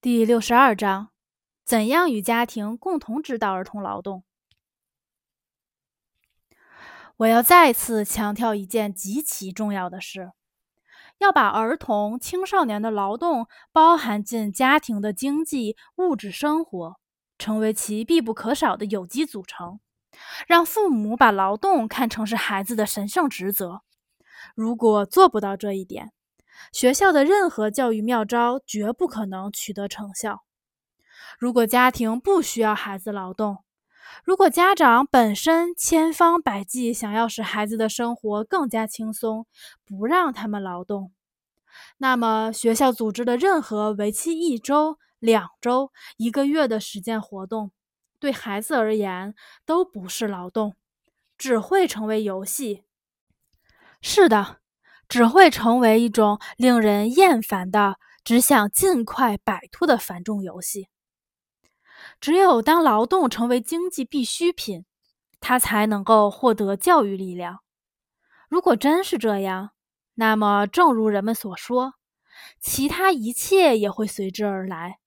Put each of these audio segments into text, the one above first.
第六十二章：怎样与家庭共同指导儿童劳动？我要再次强调一件极其重要的事：要把儿童、青少年的劳动包含进家庭的经济物质生活，成为其必不可少的有机组成。让父母把劳动看成是孩子的神圣职责。如果做不到这一点，学校的任何教育妙招绝不可能取得成效。如果家庭不需要孩子劳动，如果家长本身千方百计想要使孩子的生活更加轻松，不让他们劳动，那么学校组织的任何为期一周、两周、一个月的实践活动，对孩子而言都不是劳动，只会成为游戏。是的。只会成为一种令人厌烦的、只想尽快摆脱的繁重游戏。只有当劳动成为经济必需品，他才能够获得教育力量。如果真是这样，那么正如人们所说，其他一切也会随之而来。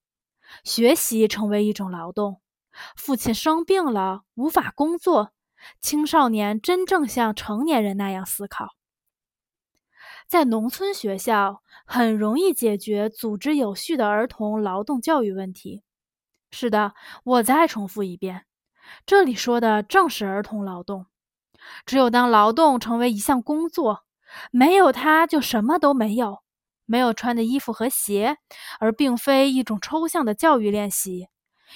学习成为一种劳动，父亲生病了无法工作，青少年真正像成年人那样思考。在农村学校很容易解决组织有序的儿童劳动教育问题。是的，我再重复一遍，这里说的正是儿童劳动。只有当劳动成为一项工作，没有它就什么都没有，没有穿的衣服和鞋，而并非一种抽象的教育练习，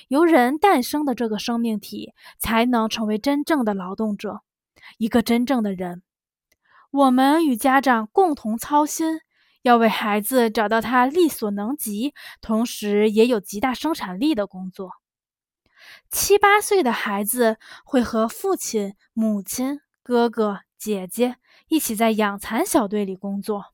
由人诞生的这个生命体才能成为真正的劳动者，一个真正的人。我们与家长共同操心，要为孩子找到他力所能及，同时也有极大生产力的工作。七八岁的孩子会和父亲、母亲、哥哥、姐姐一起在养蚕小队里工作，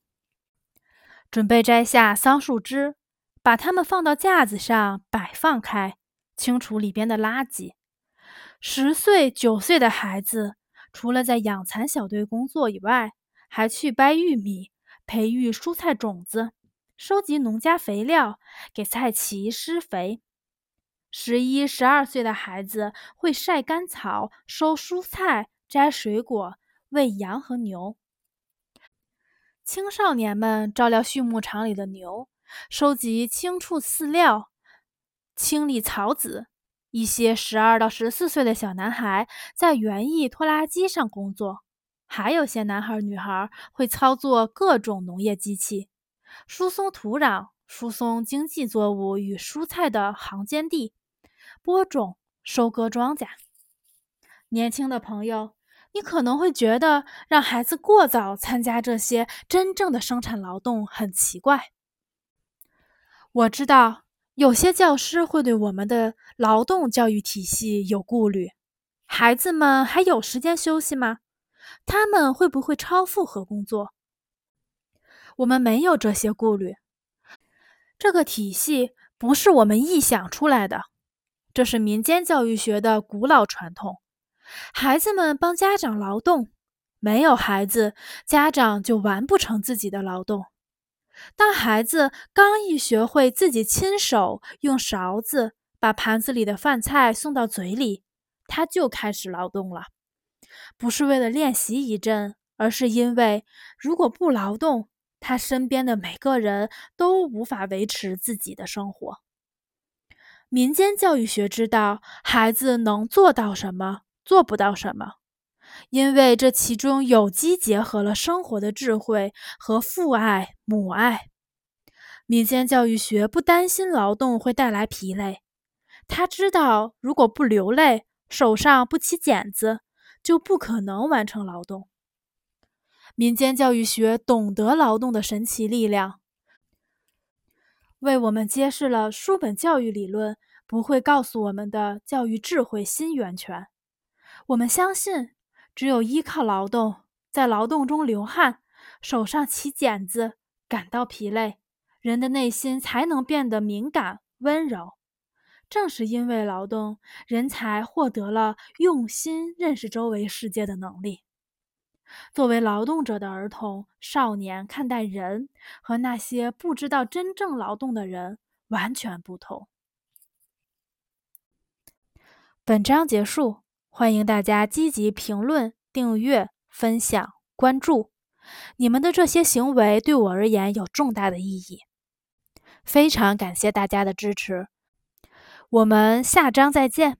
准备摘下桑树枝，把它们放到架子上摆放开，清除里边的垃圾。十岁、九岁的孩子。除了在养蚕小队工作以外，还去掰玉米、培育蔬菜种子、收集农家肥料、给菜畦施肥。十一、十二岁的孩子会晒干草、收蔬菜、摘水果、喂羊和牛。青少年们照料畜牧场里的牛，收集青畜饲料、清理草籽。一些十二到十四岁的小男孩在园艺拖拉机上工作，还有些男孩女孩会操作各种农业机器，疏松土壤、疏松经济作物与蔬菜的行间地，播种、收割庄稼。年轻的朋友，你可能会觉得让孩子过早参加这些真正的生产劳动很奇怪。我知道。有些教师会对我们的劳动教育体系有顾虑：孩子们还有时间休息吗？他们会不会超负荷工作？我们没有这些顾虑。这个体系不是我们臆想出来的，这是民间教育学的古老传统。孩子们帮家长劳动，没有孩子，家长就完不成自己的劳动。当孩子刚一学会自己亲手用勺子把盘子里的饭菜送到嘴里，他就开始劳动了。不是为了练习一阵，而是因为如果不劳动，他身边的每个人都无法维持自己的生活。民间教育学知道孩子能做到什么，做不到什么。因为这其中有机结合了生活的智慧和父爱母爱，民间教育学不担心劳动会带来疲累，他知道如果不流泪，手上不起茧子，就不可能完成劳动。民间教育学懂得劳动的神奇力量，为我们揭示了书本教育理论不会告诉我们的教育智慧新源泉。我们相信。只有依靠劳动，在劳动中流汗，手上起茧子，感到疲累，人的内心才能变得敏感温柔。正是因为劳动，人才获得了用心认识周围世界的能力。作为劳动者的儿童、少年看待人和那些不知道真正劳动的人，完全不同。本章结束，欢迎大家积极评论、订阅、分享、关注。你们的这些行为对我而言有重大的意义，非常感谢大家的支持。我们下章再见。